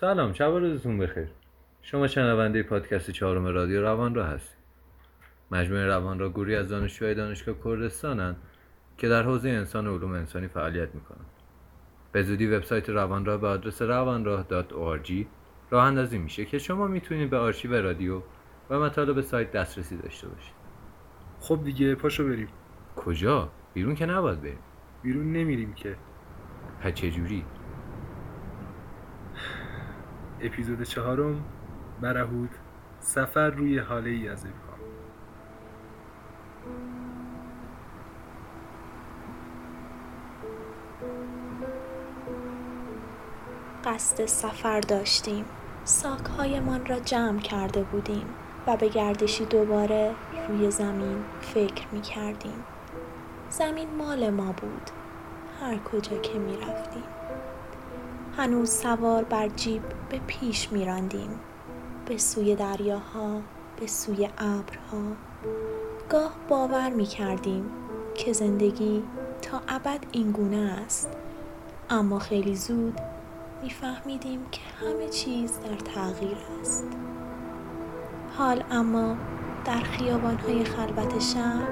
سلام شب روزتون بخیر. شما شنونده پادکست چهارم رادیو روان را هستید. مجموعه روان را گروهی از دانشجوهای دانشگاه کردستانند که در حوزه انسان و علوم انسانی فعالیت می‌کنند. به زودی وبسایت روان را به آدرس روانراه.org راه اندازی میشه که شما می‌تونید به آرشیو رادیو و مطالب سایت دسترسی داشته باشید. خب دیگه پاشو بریم. کجا؟ بیرون که نباید بریم. بیرون نمیریم که. پس چجوری؟ اپیزود چهارم برهود سفر روی حاله ای از ابهام. قصد سفر داشتیم. ساکهایمان را جمع کرده بودیم و به گردشی دوباره روی زمین فکر می کردیم زمین مال ما بود. هر کجا که می رفتیم هنوز سوار بر جیب به پیش می راندیم به سوی دریاها به سوی ابرها. گاه باور می کردیم که زندگی تا ابد اینگونه است. اما خیلی زود میفهمیدیم که همه چیز در تغییر است. حال اما در خیابانهای خلوت شهر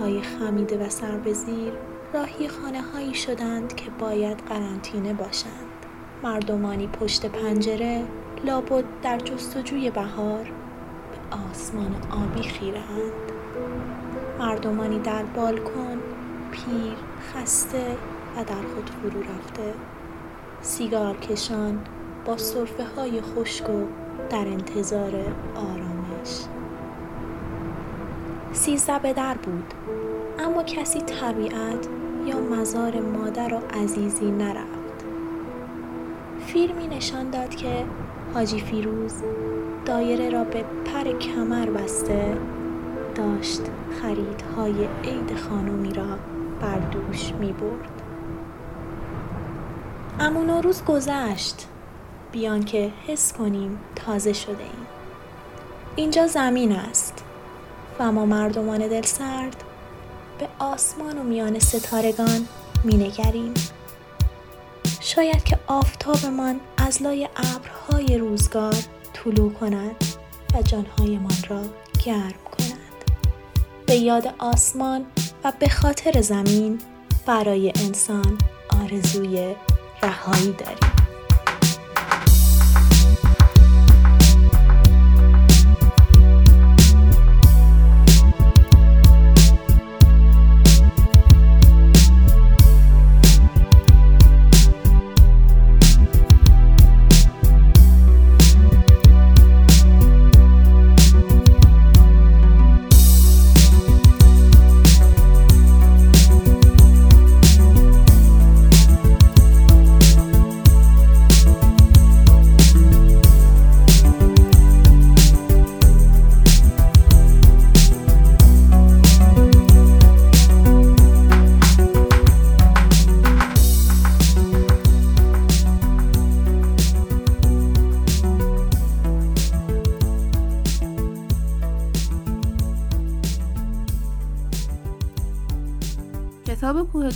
های خمیده و سر به زیر راهی خانه هایی شدند که باید قرنطینه باشند. مردمانی پشت پنجره لابد در جستجوی بهار به آسمان آبی خیرهاند مردمانی در بالکن پیر خسته و در خود فرو رفته. سیگار کشان با صرفه های خشک و در انتظار آرامش. سیزده به در بود اما کسی طبیعت یا مزار مادر و عزیزی نرفت. فیلمی نشان داد که حاجی فیروز دایره را به پر کمر بسته داشت خریدهای عید خانومی را بر دوش می برد. اما روز گذشت بیان که حس کنیم تازه شده ایم. اینجا زمین است و ما مردمان دل سرد به آسمان و میان ستارگان می نگریم. شاید که آفتابمان از لای ابرهای روزگار طلوع کند و جانهایمان را گرم کند به یاد آسمان و به خاطر زمین برای انسان آرزوی رهایی داریم.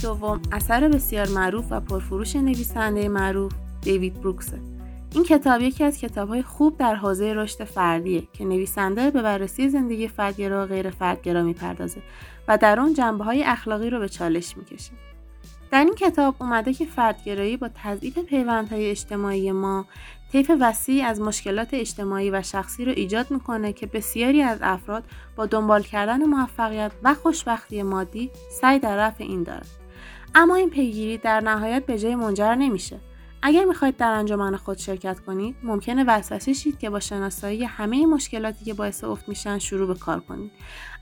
دوم اثر بسیار معروف و پرفروش نویسنده معروف دیوید بروکسه این کتاب یکی از کتابهای خوب در حوزه رشد فردیه که نویسنده به بررسی زندگی فردگرا و غیر فردگرا می‌پردازه و در آن جنبه های اخلاقی رو به چالش می‌کشه. در این کتاب اومده که فردگرایی با تضعیف پیوندهای اجتماعی ما طیف وسیعی از مشکلات اجتماعی و شخصی رو ایجاد می‌کنه که بسیاری از افراد با دنبال کردن موفقیت و خوشبختی مادی سعی در رفع این دارد. اما این پیگیری در نهایت به جای منجر نمیشه. اگر می‌خواید در انجمن خود شرکت کنید ممکنه وسوسه شید که با شناسایی همه مشکلاتی که باعث افت میشن شروع به کار کنید.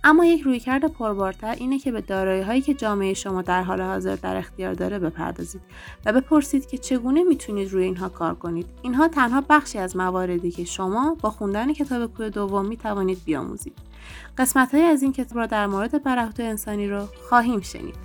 اما یک رویکرد پربارتر اینه که به دارایی هایی که جامعه شما در حال حاضر در اختیار داره بپردازید و بپرسید که چگونه می‌تونید روی اینها کار کنید. اینها تنها بخشی از مواردی که شما با خوندن کتاب کوه دوم می‌توانید بیاموزید. قسمت های از این کتاب را در مورد برهوت انسانی رو خواهیم شنید.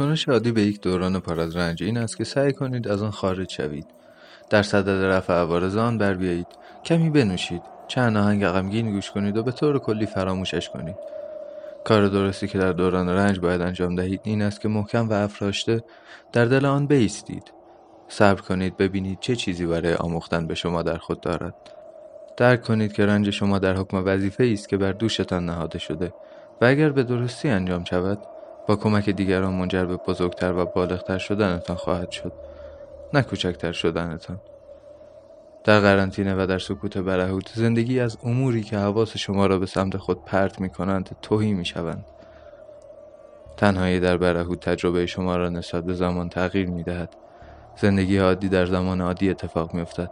واکنش عادی به یک دوران پر از رنج این است که سعی کنید از آن خارج شوید. در صدد رفع عوارض آن بر بیایید. کمی بنوشید. چند آهنگ غمگین گوش کنید و به طور کلی فراموشش کنید. کار درستی که در دوران رنج باید انجام دهید این است که محکم و افراشته در دل آن بیستید. صبر کنید ببینید چه چیزی برای آموختن به شما در خود دارد. درک کنید که رنج شما در حکم وظیفه است که بر دوشتان نهاده شده و اگر به درستی انجام شود با کمک دیگران منجر به بزرگتر و بالغتر شدنتان خواهد شد. نه کوچکتر شدنتان. در قرنطینه و در سکوت برهوت زندگی از اموری که حواس شما را به سمت خود پرت می کنند توهی می شوند تنهایی در برهوت تجربه شما را نسبت به زمان تغییر می دهد زندگی عادی در زمان عادی اتفاق می افتد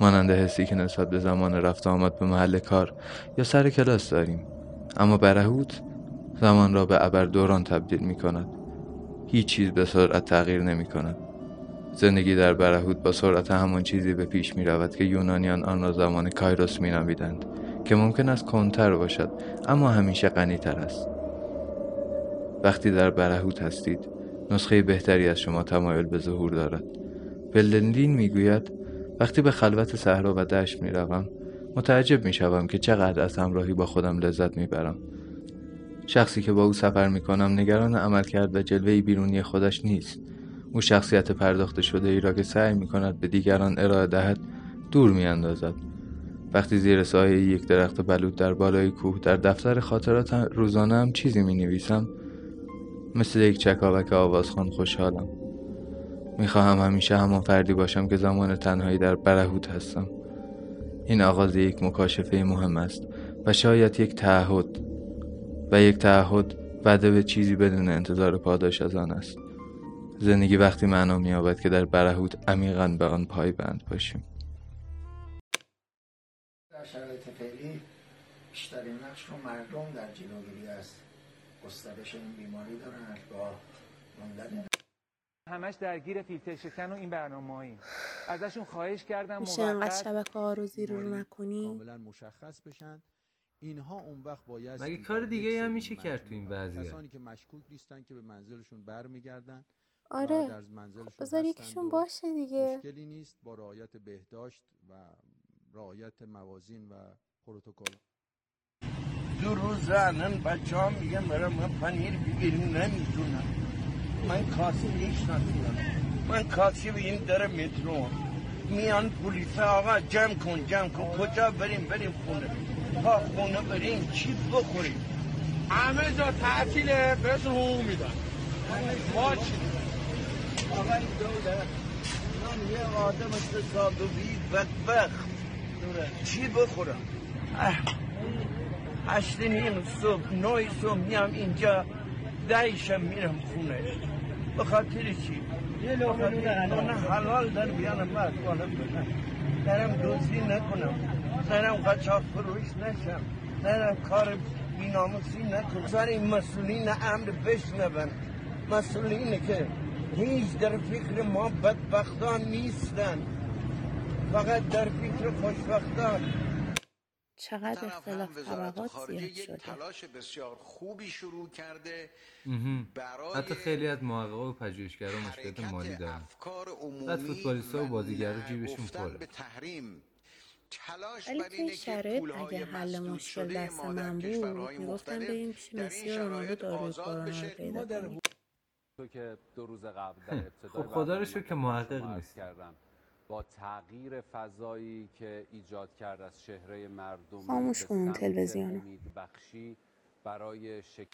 مانند حسی که نسبت به زمان رفت آمد به محل کار یا سر کلاس داریم. اما برهوت زمان را به ابر دوران تبدیل می کند. هیچ چیز به سرعت تغییر نمی کند. زندگی در برهوت با سرعت همان چیزی به پیش می رود که یونانیان آن را زمان کایروس می نامیدند که ممکن است کنتر باشد اما همیشه غنیتر است. وقتی در برهوت هستید نسخه بهتری از شما تمایل به ظهور دارد. بلندین می‌گوید وقتی به خلوت صحرا و دشت می‌روم متعجب می‌شوم که چقدر از همراهی با خودم لذت می‌برم شخصی که با او سفر می‌کنم نگران عمل کرد و جلوه بیرونی خودش نیست. او شخصیت پرداخته شده ای را که سعی می کند به دیگران ارائه دهد دور می اندازد. وقتی زیر سایه یک درخت بلود در بالای کوه در دفتر خاطرات روزانه هم چیزی می نویسم مثل یک چکاوک آوازخان خوشحالم. می‌خواهم همیشه همان فردی باشم که زمان تنهایی در برهوت هستم. این آغاز یک مکاشفه مهم است و شاید یک تعهد. و یک تعهد وعده به چیزی بدون انتظار پاداش از آن است. زندگی وقتی معنا مییابد که در برهوت عمیقا به آن پای بند باشیم. در شرایط فعلی بیشترین نقش رو مردم در جلوگیری از گسترش این بیماری دارن با موندن. همش درگیر فیلتر شکن و این برنامه ازشون خواهش کردم میشه انقدر شبکه ها رو زیر رو نکنی؟ کاملا مشخص بشن. اینها اون وقت باید مگه کار دیگه هم میشه کرد تو این وضعیت؟ کسانی که مشکوک نیستن که به منزلشون برمیگردن آره. خب بذار یکیشون باشه دیگه. مشکلی نیست با رعایت بهداشت و رعایت موازین و پروتکل. دو روز زنن بچه ها میگن برای ما پنیر بگیریم نمی‌تونم من کاسه می‌شناسیم من کاسه به این در مترو میان پلیس آقا جمع کن جمع کن. کجا بریم؟ بریم خونه. تا خونه بریم چی بخوریم؟ همه جا تعطیله بهتون حقوق میدن. ما چی؟ آقای دولت من یه آدم تصادفی بدبخت. چی بخورم؟ هشت نیم صبح نوی صبح میام اینجا دهیشم میرم خونه. به خاطر چی؟ یه لغمه حلال در بیانم بعد کنم درم دوزی نکنم. درم قچاق فروش نشم. درم کار بیناموسی نکنم. سر این مسئولین امر بشنون. مسئولینه که هیچ در فکر ما بدبختان نیستن. فقط در فکر خوشبختان. چقدر اختلاف طبقات زیاد شده. تلاش بسیار خوبی شروع کرده. برای حتی خیلی از محققا و پژوهشگرا مشکلات مالی دارن. بعد فوتبالیست‌ها و بازیگرا جیبشون پره. به تحریم. ولی تو این شرایط اگه حل مشکل دست ما در من بود می‌گفتم مختلف بریم پیش در این مسی و رونالدو داروی کرونا رو. پیدا کنیم تو که دو روز قبل در ابتدای خب خدا رو شکر که محقق نیست. کردم با تغییر فضایی که ایجاد کرد از چهره مردم خاموش به کن اون. امیدبخشی برای شک...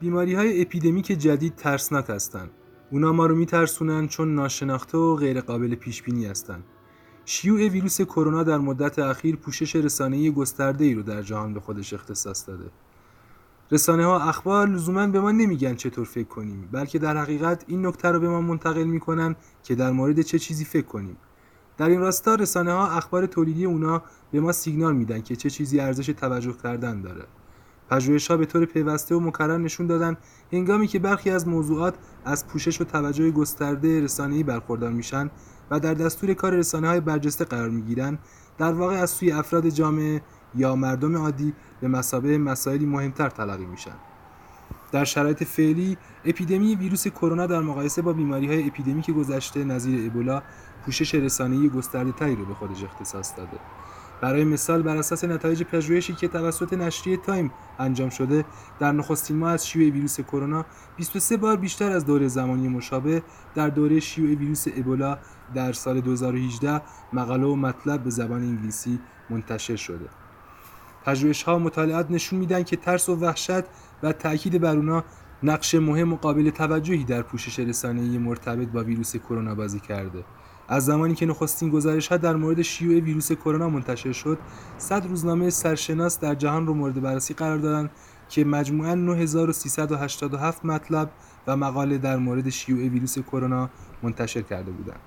بیماری های اپیدمیک جدید ترسناک هستند. اونا ما رو میترسونن چون ناشناخته و غیر قابل پیش بینی هستند. شیوع ویروس کرونا در مدت اخیر پوشش رسانه‌ای گسترده‌ای رو در جهان به خودش اختصاص داده. رسانه ها اخبار لزوما به ما نمیگن چطور فکر کنیم بلکه در حقیقت این نکته رو به ما منتقل می‌کنن که در مورد چه چیزی فکر کنیم در این راستا رسانه ها اخبار تولیدی اونا به ما سیگنال میدن که چه چیزی ارزش توجه کردن داره پژوهش ها به طور پیوسته و مکرر نشون دادن هنگامی که برخی از موضوعات از پوشش و توجه گسترده رسانه‌ای برخوردار میشن و در دستور کار رسانه های برجسته قرار می‌گیرن در واقع از سوی افراد جامعه یا مردم عادی به مسابه مسائلی مهمتر تلقی میشن. در شرایط فعلی اپیدمی ویروس کرونا در مقایسه با بیماری های اپیدمیک گذشته نظیر ابولا پوشش رسانه‌ای گسترده تری رو به خودش اختصاص داده. برای مثال بر اساس نتایج پژوهشی که توسط نشریه تایم انجام شده در نخستین ماه از شیوع ویروس کرونا 23 بار بیشتر از دوره زمانی مشابه در دوره شیوع ویروس ابولا در سال 2018 مقاله و مطلب به زبان انگلیسی منتشر شده. پژوهش ها مطالعات نشون میدن که ترس و وحشت و تاکید بر اونا نقش مهم و قابل توجهی در پوشش رسانه‌ای مرتبط با ویروس کرونا بازی کرده. از زمانی که نخستین گزارش ها در مورد شیوع ویروس کرونا منتشر شد 100 روزنامه سرشناس در جهان رو مورد بررسی قرار دادن که مجموعاً 9387 مطلب و مقاله در مورد شیوع ویروس کرونا منتشر کرده بودند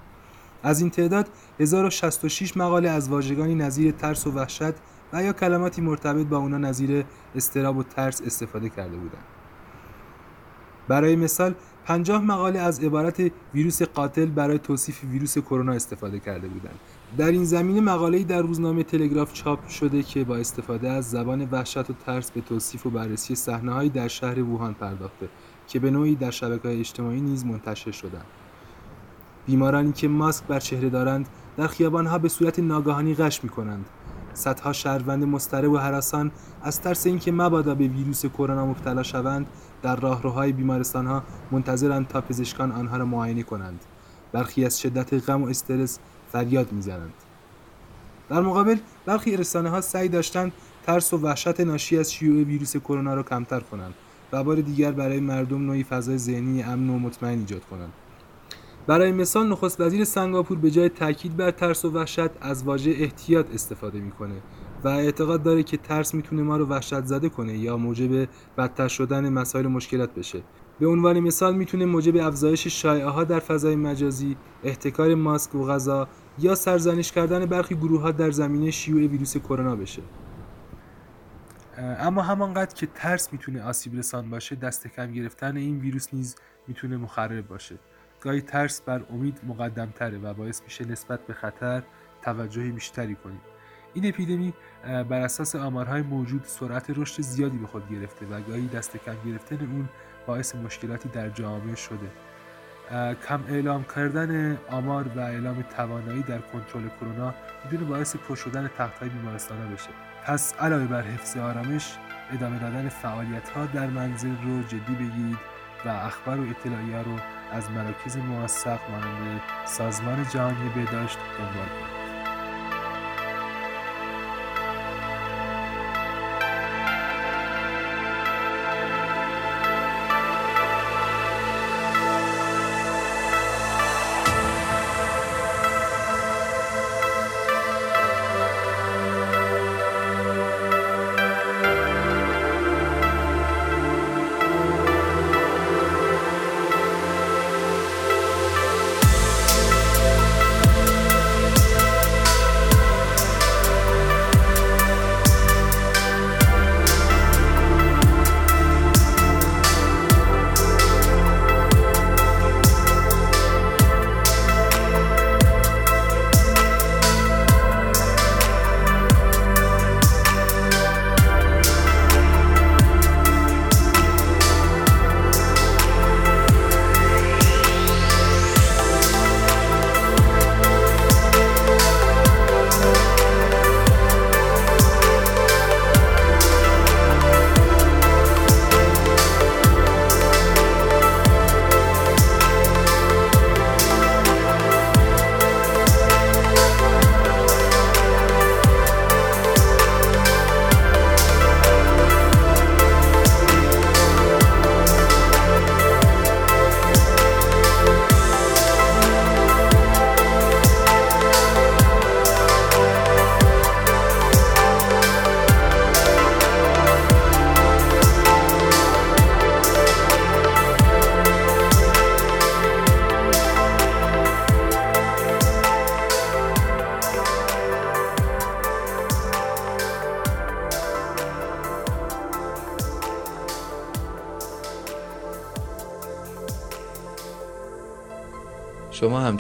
از این تعداد 1066 مقاله از واژگانی نظیر ترس و وحشت و یا کلماتی مرتبط با اونا نظیر استراب و ترس استفاده کرده بودند. برای مثال 50 مقاله از عبارت ویروس قاتل برای توصیف ویروس کرونا استفاده کرده بودند. در این زمینه مقاله‌ای در روزنامه تلگراف چاپ شده که با استفاده از زبان وحشت و ترس به توصیف و بررسی صحنه‌هایی در شهر ووهان پرداخته که به نوعی در شبکه‌های اجتماعی نیز منتشر شدند. بیمارانی که ماسک بر چهره دارند در خیابانها به صورت ناگهانی غش می‌کنند صدها شهروند مضطرب و حراسان از ترس اینکه مبادا به ویروس کرونا مبتلا شوند در راهروهای بیمارستانها منتظرند تا پزشکان آنها را معاینه کنند. برخی از شدت غم و استرس فریاد می‌زنند. در مقابل برخی رسانه ها سعی داشتند ترس و وحشت ناشی از شیوع ویروس کرونا را کمتر کنند و بار دیگر برای مردم نوعی فضای ذهنی امن و مطمئن ایجاد کنند. برای مثال نخست وزیر سنگاپور به جای تاکید بر ترس و وحشت از واژه احتیاط استفاده می‌کنه. و اعتقاد داره که ترس می‌تونه ما رو وحشت زده کنه یا موجب بدتر شدن مسائل مشکلات بشه به عنوان مثال می‌تونه موجب افزایش شایعه ها در فضای مجازی، احتکار ماسک و غذا یا سرزنش کردن برخی گروه ها در زمینه شیوع ویروس کرونا بشه. اما همانقدر که ترس می‌تونه آسیب رسان باشه دست کم گرفتن این ویروس نیز می‌تونه مخرب باشه. گاهی ترس بر امید مقدم تره و باعث میشه نسبت به خطر توجه بیشتری کنیم این اپیدمی بر اساس آمارهای موجود سرعت رشد زیادی به خود گرفته و گاهی دست کم گرفتن اون باعث مشکلاتی در جامعه شده. کم اعلام کردن آمار و اعلام توانایی در کنترل کرونا می‌تونه باعث پر شدن تختهای بیمارستان بشه. پس علاوه بر حفظ آرامش ادامه دادن فعالیت ها در منزل رو جدی بگیرید و اخبار و اطلاعیه رو از مراکز موثق مانند سازمان جهانی بهداشت دنبال کنید.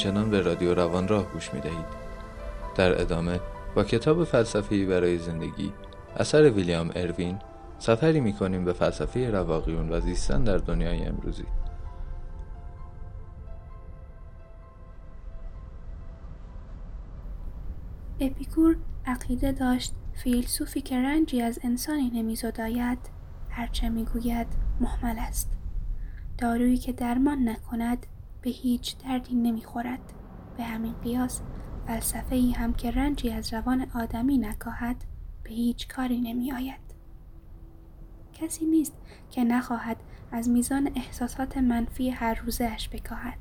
همچنان به رادیو روان راه گوش می دهید. در ادامه با کتاب فلسفی برای زندگی اثر ویلیام اروین سفری می کنیم به فلسفه رواقیون و زیستن در دنیای امروزی. اپیکور عقیده داشت فیلسوفی که رنجی از انسانی نمیزداید هرچه می‌گوید محمل است دارویی که درمان نکند به هیچ دردی نمی‌خورد به همین قیاس فلسفه ای هم که رنجی از روان آدمی نکاهد به هیچ کاری نمی آید. کسی نیست که نخواهد از میزان احساسات منفی هر روزهش بکاهد.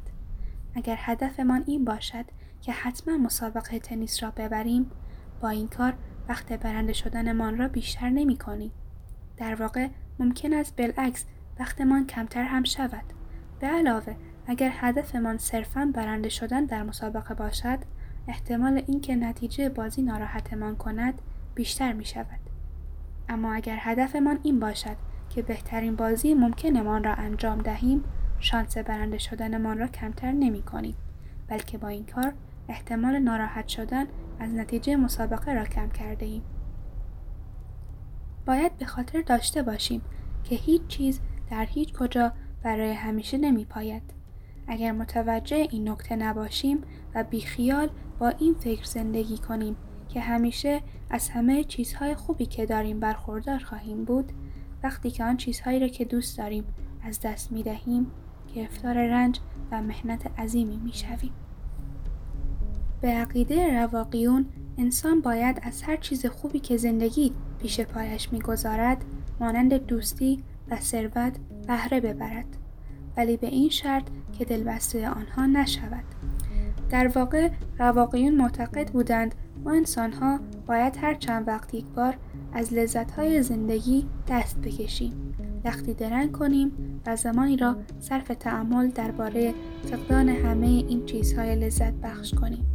اگر هدفمان این باشد که حتما مسابقه تنیس را ببریم با این کار وقت برنده شدنمان را بیشتر نمی کنیم. در واقع ممکن است بالعکس وقتمان کمتر هم شود. به علاوه اگر هدفمان صرفا برنده شدن در مسابقه باشد احتمال اینکه نتیجه بازی ناراحتمان کند بیشتر می شود. اما اگر هدفمان این باشد که بهترین بازی ممکنمان را انجام دهیم شانس برنده شدنمان را کمتر نمی کنیم بلکه با این کار احتمال ناراحت شدن از نتیجه مسابقه را کم کرده ایم. باید به خاطر داشته باشیم که هیچ چیز در هیچ کجا برای همیشه نمی پاید. اگر متوجه این نکته نباشیم و بیخیال با این فکر زندگی کنیم که همیشه از همه چیزهای خوبی که داریم برخوردار خواهیم بود وقتی که آن چیزهایی را که دوست داریم از دست می دهیم گرفتار رنج و مهنت عظیمی می شویم. به عقیده رواقیون انسان باید از هر چیز خوبی که زندگی پیش پایش می‌گذارد مانند دوستی و ثروت بهره ببرد ولی به این شرط که دلبسته آنها نشود. در واقع رواقیون معتقد بودند ما انسانها باید هر چند وقت یک بار از لذتهای زندگی دست بکشیم. وقتی درنگ کنیم و زمانی را صرف تعمل درباره فقدان همه این چیزهای لذت بخش کنیم.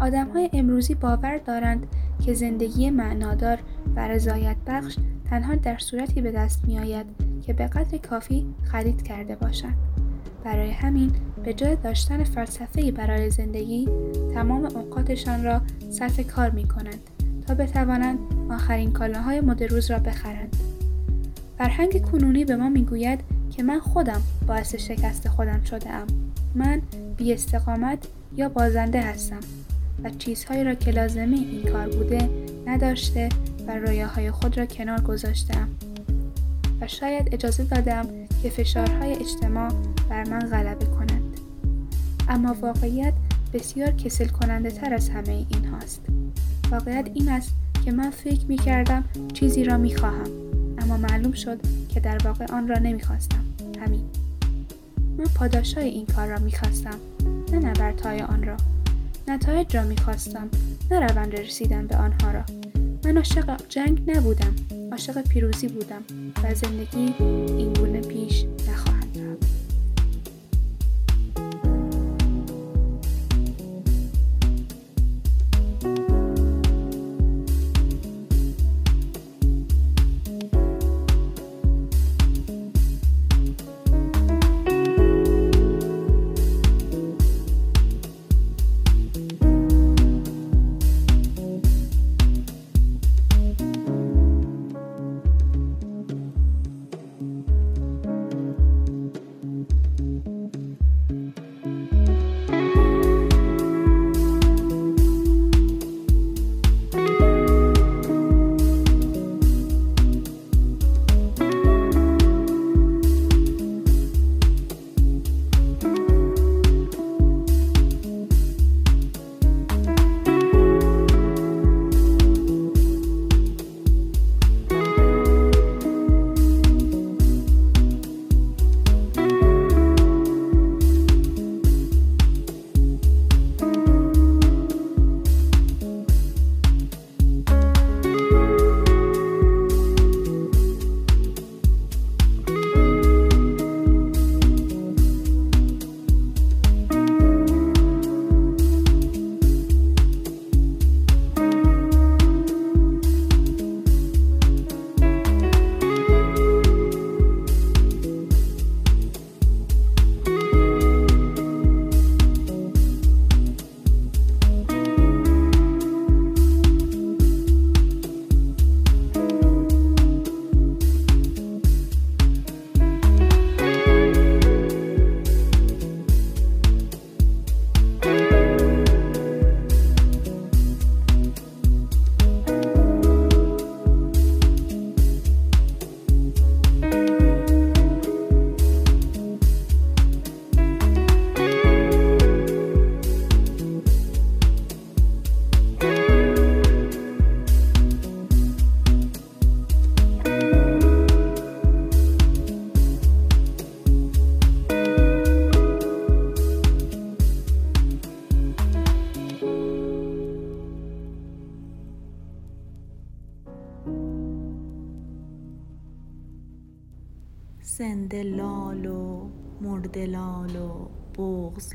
آدم های امروزی باور دارند که زندگی معنادار و رضایت بخش تنها در صورتی به دست می آید که به قدر کافی خرید کرده باشند. برای همین به جای داشتن فلسفه‌ای برای زندگی تمام اوقاتشان را صرف کار می کنند تا بتوانند آخرین کالاهای مد روز را بخرند. فرهنگ کنونی به ما می‌گوید که من خودم باعث شکست خودم شده ام. من بی استقامت یا بازنده هستم و چیزهایی را که لازمه این کار بوده نداشته و رویاهای خود را کنار گذاشتم و شاید اجازه دادم که فشارهای اجتماع بر من غلبه کنند اما واقعیت بسیار کسل کننده تر از همه این هاست. واقعیت این است که من فکر می کردم چیزی را می خواهم اما معلوم شد که در واقع آن را نمی خواستم همین. من پاداشای این کار را می خواستم نه نبردهای آن را. نتایج را می‌خواستم نه روند رسیدن به آنها را. من عاشق جنگ نبودم. عاشق پیروزی بودم و زندگی این گونه پیش نخواهد.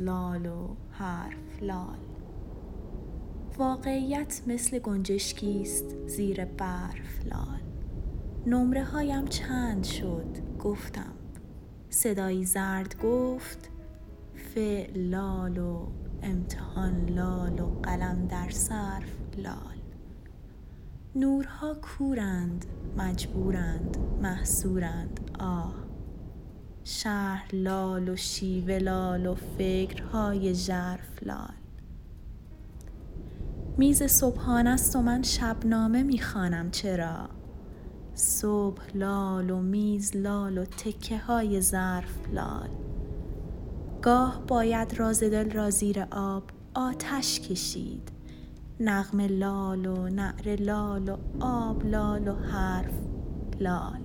لال و حرف لال. واقعیت مثل گنجشکی است زیر برف لال. نمره هایم چند شد؟ گفتم. صدایی زرد گفت فعل لال و امتحان لال و قلم در صرف لال. نورها کورند مجبورند محصورند. آه. شهر لال و شیوه لال و فکرهای ژرف لال. میز صبحانه است و من شبنامه می‌خوانم. چرا؟ صبح لال و میز لال و تکه های ظرف لال. گاه باید راز دل را زیر آب آتش کشید. نغمه لال و نعره لال و آب لال و حرف لال.